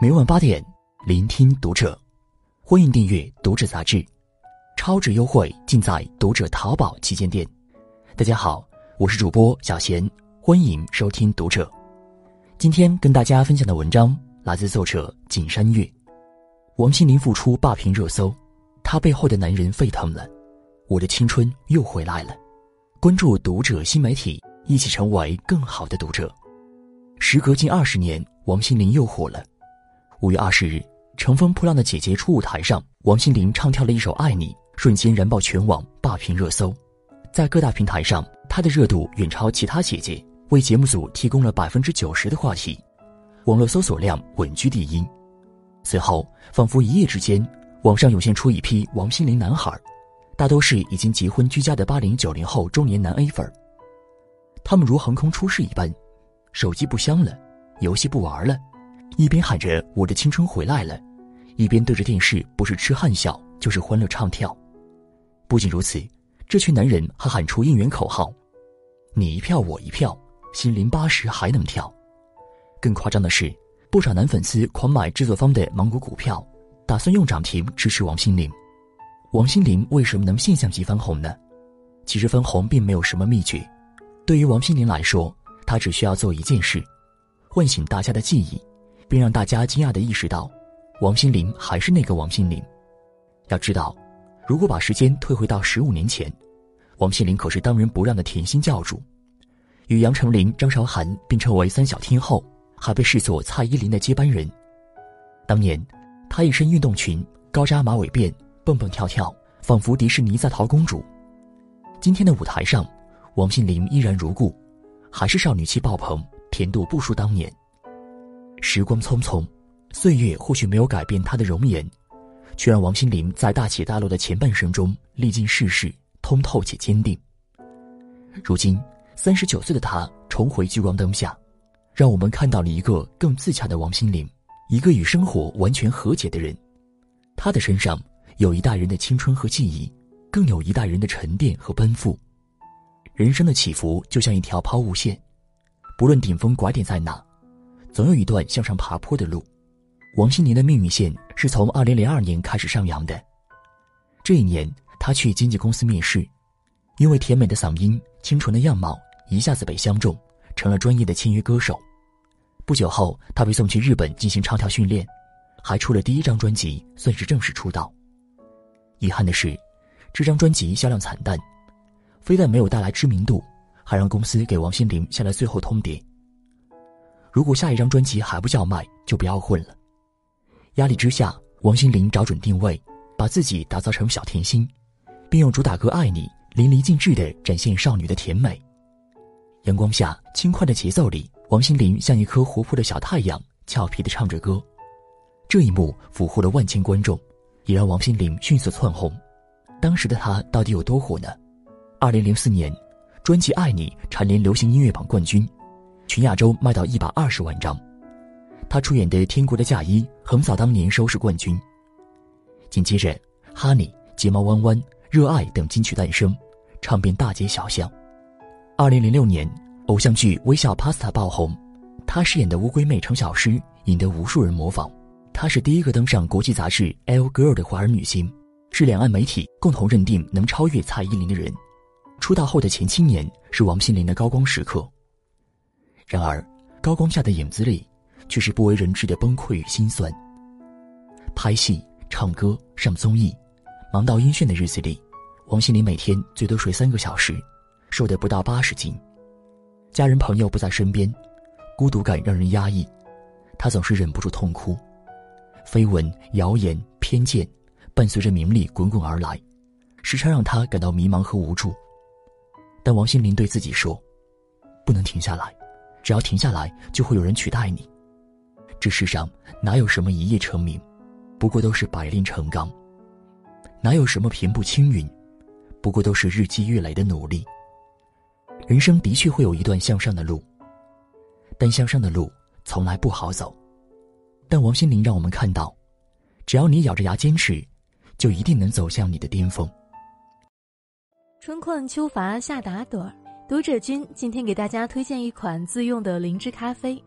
每晚八点，聆听读者，欢迎订阅《读者》杂志，超值优惠尽在《读者》淘宝旗舰店。大家好，我是主播小贤，欢迎收听《读者》。今天跟大家分享的文章来自作者景山月。王心凌复出霸屏热搜，她背后的男人沸腾了，我的青春又回来了。关注《读者》新媒体，一起成为更好的读者。时隔近二十年，王心凌又火了。五月二十日，乘风破浪的姐姐初舞台上，王心凌唱跳了一首《爱你》，瞬间燃爆全网，霸屏热搜。在各大平台上，她的热度远超其他姐姐，为节目组提供了百分之九十的话题，网络搜索量稳居第一。随后，仿佛一夜之间，网上涌现出一批王心凌男孩，大都是已经结婚居家的八零九零后中年男 A 粉。他们如横空出世一般，手机不香了，游戏不玩了。一边喊着“我的青春回来了”，一边对着电视不是痴汉笑就是欢乐唱跳。不仅如此，这群男人还喊出应援口号：“你一票我一票，心灵八十还能跳。”更夸张的是，不少男粉丝狂买制作方的芒果股票，打算用涨停支持王心凌。王心凌为什么能现象级翻红呢？其实分红并没有什么秘诀，对于王心凌来说，她只需要做一件事：唤醒大家的记忆。并让大家惊讶地意识到，王心凌还是那个王心凌。要知道，如果把时间退回到十五年前，王心凌可是当仁不让的甜心教主，与杨丞琳、张韶涵并称为“三小天后”，还被视作蔡依林的接班人。当年，她一身运动裙、高扎马尾辫，蹦蹦跳跳，仿佛迪士尼在逃公主。今天的舞台上，王心凌依然如故，还是少女气爆棚，甜度不输当年。时光匆匆，岁月或许没有改变她的容颜，却让王心凌在大起大落的前半生中历尽世事，通透且坚定。如今，三十九岁的他重回聚光灯下，让我们看到了一个更自洽的王心凌，一个与生活完全和解的人。他的身上有一代人的青春和记忆，更有一代人的沉淀和奔赴。人生的起伏就像一条抛物线，不论顶峰拐点在哪。总有一段向上爬坡的路，王心凌的命运线是从二零零二年开始上扬的。这一年，她去经纪公司面试，因为甜美的嗓音、清纯的样貌，一下子被相中，成了专业的签约歌手。不久后，她被送去日本进行唱跳训练，还出了第一张专辑，算是正式出道。遗憾的是，这张专辑销量惨淡，非但没有带来知名度，还让公司给王心凌下了最后通牒。如果下一张专辑还不叫卖，就不要混了。压力之下，王心凌找准定位，把自己打造成小甜心，并用主打歌《爱你》淋漓尽致地展现少女的甜美。阳光下，轻快的节奏里，王心凌像一颗活泼的小太阳，俏皮地唱着歌。这一幕俘获了万千观众，也让王心凌迅速窜红。当时的她到底有多火呢？二零零四年，专辑《爱你》蝉联流行音乐榜冠军。全亚洲卖到一百二十万张，他出演的《天国的嫁衣》横扫当年收视冠军。紧接着，《Honey》《睫毛弯弯》《热爱》等金曲诞生，唱遍大街小巷。二零零六年，偶像剧《微笑 Pasta》爆红，他饰演的乌龟妹程小诗引得无数人模仿。她是第一个登上国际杂志《L Girl》的华人女星，是两岸媒体共同认定能超越蔡依林的人。出道后的前七年是王心凌的高光时刻。然而，高光下的影子里，却是不为人知的崩溃与心酸。拍戏、唱歌、上综艺，忙到晕眩的日子里，王心凌每天最多睡三个小时，瘦得不到八十斤。家人朋友不在身边，孤独感让人压抑，她总是忍不住痛哭。绯闻、谣言、偏见，伴随着名利滚滚而来，时常让她感到迷茫和无助。但王心凌对自己说：“不能停下来。”只要停下来，就会有人取代你。这世上哪有什么一夜成名，不过都是百炼成钢；哪有什么平步青云，不过都是日积月累的努力。人生的确会有一段向上的路，但向上的路从来不好走。但王心凌让我们看到，只要你咬着牙坚持，就一定能走向你的巅峰。春困秋乏夏打盹儿。读者君今天给大家推荐一款自用的灵芝咖啡，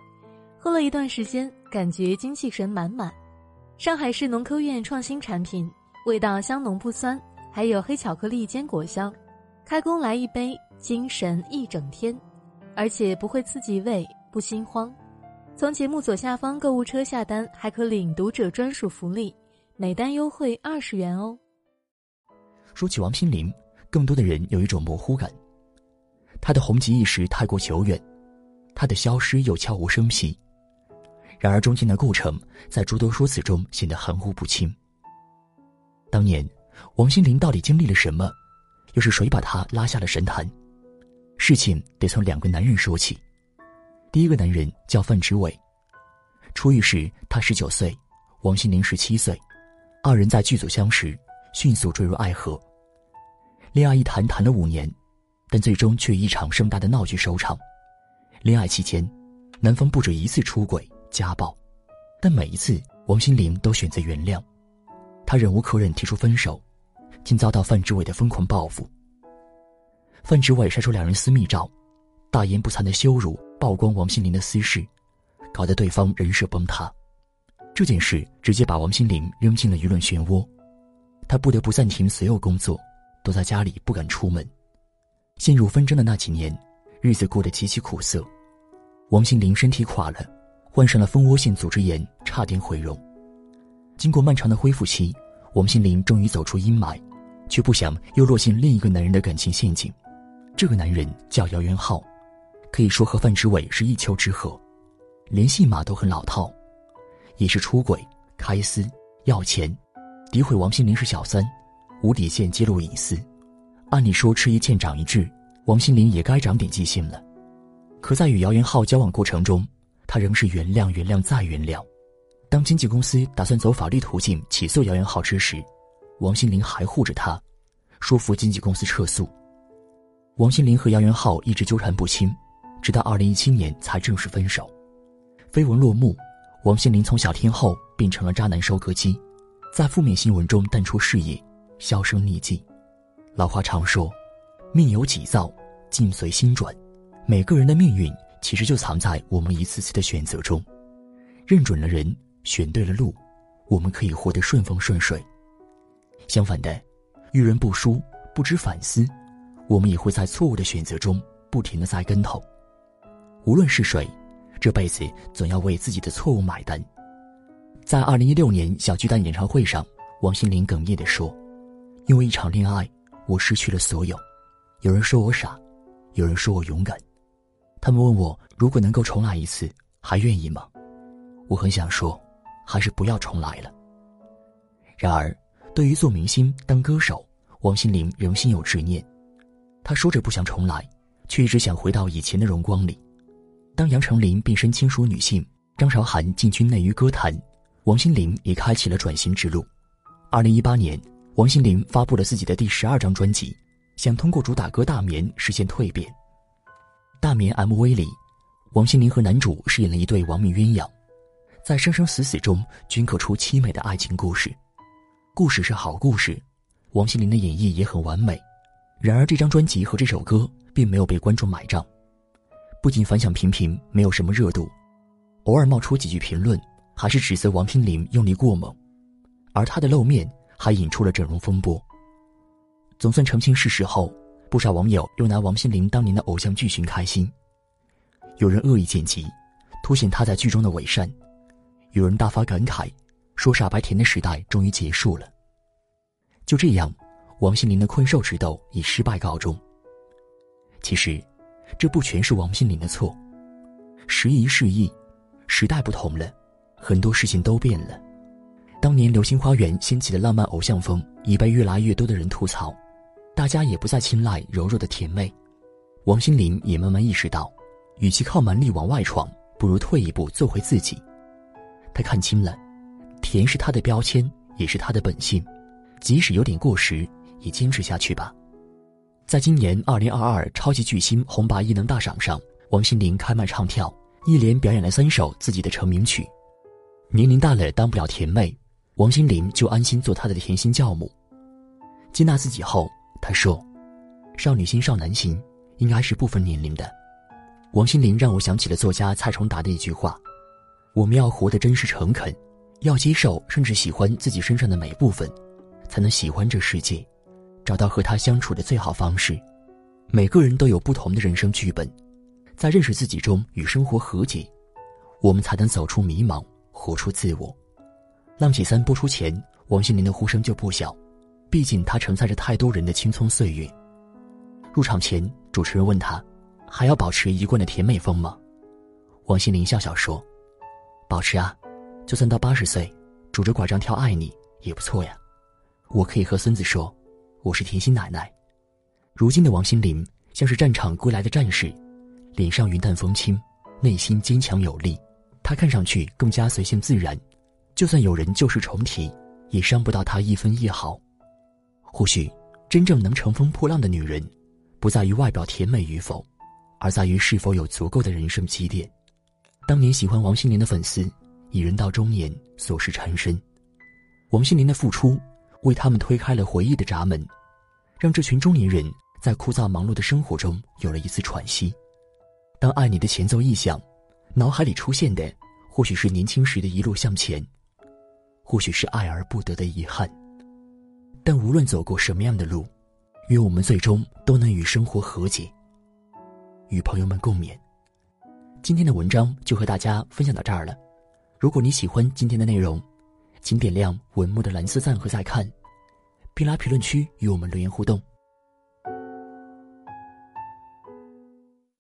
喝了一段时间，感觉精气神满满。上海市农科院创新产品，味道香浓不酸，还有黑巧克力坚果香。开工来一杯，精神一整天，而且不会刺激胃，不心慌。从节目左下方购物车下单，还可领读者专属福利，每单优惠二十元哦。说起王心凌，更多的人有一种模糊感，他的红极一时太过久远，他的消失又悄无声息。然而，中间的过程在诸多说辞中显得含糊不清。当年，王心凌到底经历了什么？又是谁把她拉下了神坛？事情得从两个男人说起。第一个男人叫范植伟，出狱时他十九岁，王心凌十七岁，二人在剧组相识，迅速坠入爱河。恋爱一谈谈了五年，但最终却以一场盛大的闹剧收场。恋爱期间，男方不止一次出轨。家暴，但每一次王心凌都选择原谅，她忍无可忍提出分手，竟遭到范志伟的疯狂报复。范志伟晒出两人私密照，大言不惭的羞辱曝光王心凌的私事，搞得对方人设崩塌。这件事直接把王心凌扔进了舆论漩涡，她不得不暂停所有工作，躲在家里不敢出门。陷入纷争的那几年，日子过得极其苦涩，王心凌身体垮了。患上了蜂窝性组织炎，差点毁容。经过漫长的恢复期，王心凌终于走出阴霾，却不想又落进另一个男人的感情陷阱。这个男人叫姚元浩，可以说和范植伟是一丘之貉，连戏码都很老套，也是出轨、开撕、要钱，诋毁王心凌是小三，无底线揭露隐私。按理说吃一堑长一智，王心凌也该长点记性了。可在与姚元浩交往过程中，他仍是原谅、原谅再原谅。当经纪公司打算走法律途径起诉姚元浩之时，王心凌还护着他，说服经纪公司撤诉。王心凌和姚元浩一直纠缠不清，直到二零一七年才正式分手。绯闻落幕，王心凌从小天后变成了渣男收割机，在负面新闻中淡出视野，销声匿迹。老话常说：“命由己造，境随心转。”每个人的命运。其实就藏在我们一次次的选择中，认准了人，选对了路，我们可以活得顺风顺水。相反的，遇人不淑，不知反思，我们也会在错误的选择中不停的栽跟头。无论是谁，这辈子总要为自己的错误买单。在二零一六年小巨蛋演唱会上，王心凌哽咽的说：“因为一场恋爱，我失去了所有。有人说我傻，有人说我勇敢。”他们问我，如果能够重来一次，还愿意吗？我很想说，还是不要重来了。然而，对于做明星、当歌手，王心凌仍心有执念。她说着不想重来，却一直想回到以前的荣光里。当杨丞琳变身轻熟女性，张韶涵进军内娱歌坛，王心凌也开启了转型之路。二零一八年，王心凌发布了自己的第十二张专辑，想通过主打歌《大眠》实现蜕变。大眠 MV 里，王心凌和男主饰演了一对亡命鸳鸯，在生生死死中镌刻出凄美的爱情故事。故事是好故事，王心凌的演绎也很完美。然而，这张专辑和这首歌并没有被观众买账，不仅反响平平，没有什么热度，偶尔冒出几句评论，还是指责王心凌用力过猛，而她的露面还引出了整容风波。总算澄清事实后。不少网友又拿王心凌当年的偶像剧寻开心，有人恶意剪辑，凸显她在剧中的伪善；有人大发感慨，说傻白甜的时代终于结束了。就这样，王心凌的困兽之斗以失败告终。其实，这不全是王心凌的错，时移世易，时代不同了，很多事情都变了。当年《流星花园》掀起的浪漫偶像风，已被越来越多的人吐槽。大家也不再青睐柔弱的甜妹，王心凌也慢慢意识到，与其靠蛮力往外闯，不如退一步做回自己。她看清了，甜是她的标签，也是她的本性，即使有点过时，也坚持下去吧。在今年二零二二超级巨星红白艺能大赏上，王心凌开麦唱跳，一连表演了三首自己的成名曲。年龄大了当不了甜妹，王心凌就安心做她的甜心教母。接纳自己后。他说：“少女心、少男心，应该是不分年龄的。”王心凌让我想起了作家蔡崇达的一句话：“我们要活得真实诚恳，要接受甚至喜欢自己身上的每部分，才能喜欢这世界，找到和他相处的最好方式。每个人都有不同的人生剧本，在认识自己中与生活和解，我们才能走出迷茫，活出自我。《浪姐三》播出前，王心凌的呼声就不小，毕竟她承载着太多人的青葱岁月。入场前，主持人问她：“还要保持一贯的甜美风吗？”王心凌笑笑说。保持啊，就算到八十岁，拄着拐杖跳《爱你》也不错呀。我可以和孙子说，我是甜心奶奶。如今的王心凌像是战场归来的战士，脸上云淡风轻，内心坚强有力。她看上去更加随性自然，就算有人旧事重提，也伤不到她一分一毫。或许，真正能乘风破浪的女人，不在于外表甜美与否，而在于是否有足够的人生积淀。当年喜欢王心凌的粉丝，已人到中年，琐事缠身。王心凌的付出，为他们推开了回忆的闸门，让这群中年人在枯燥忙碌的生活中有了一次喘息。当爱你的前奏一响，脑海里出现的，或许是年轻时的一路向前，或许是爱而不得的遗憾。但无论走过什么样的路，愿我们最终都能与生活和解，与朋友们共勉。今天的文章就和大家分享到这儿了。如果你喜欢今天的内容，请点亮文末的蓝色赞和再看，并来评论区与我们留言互动。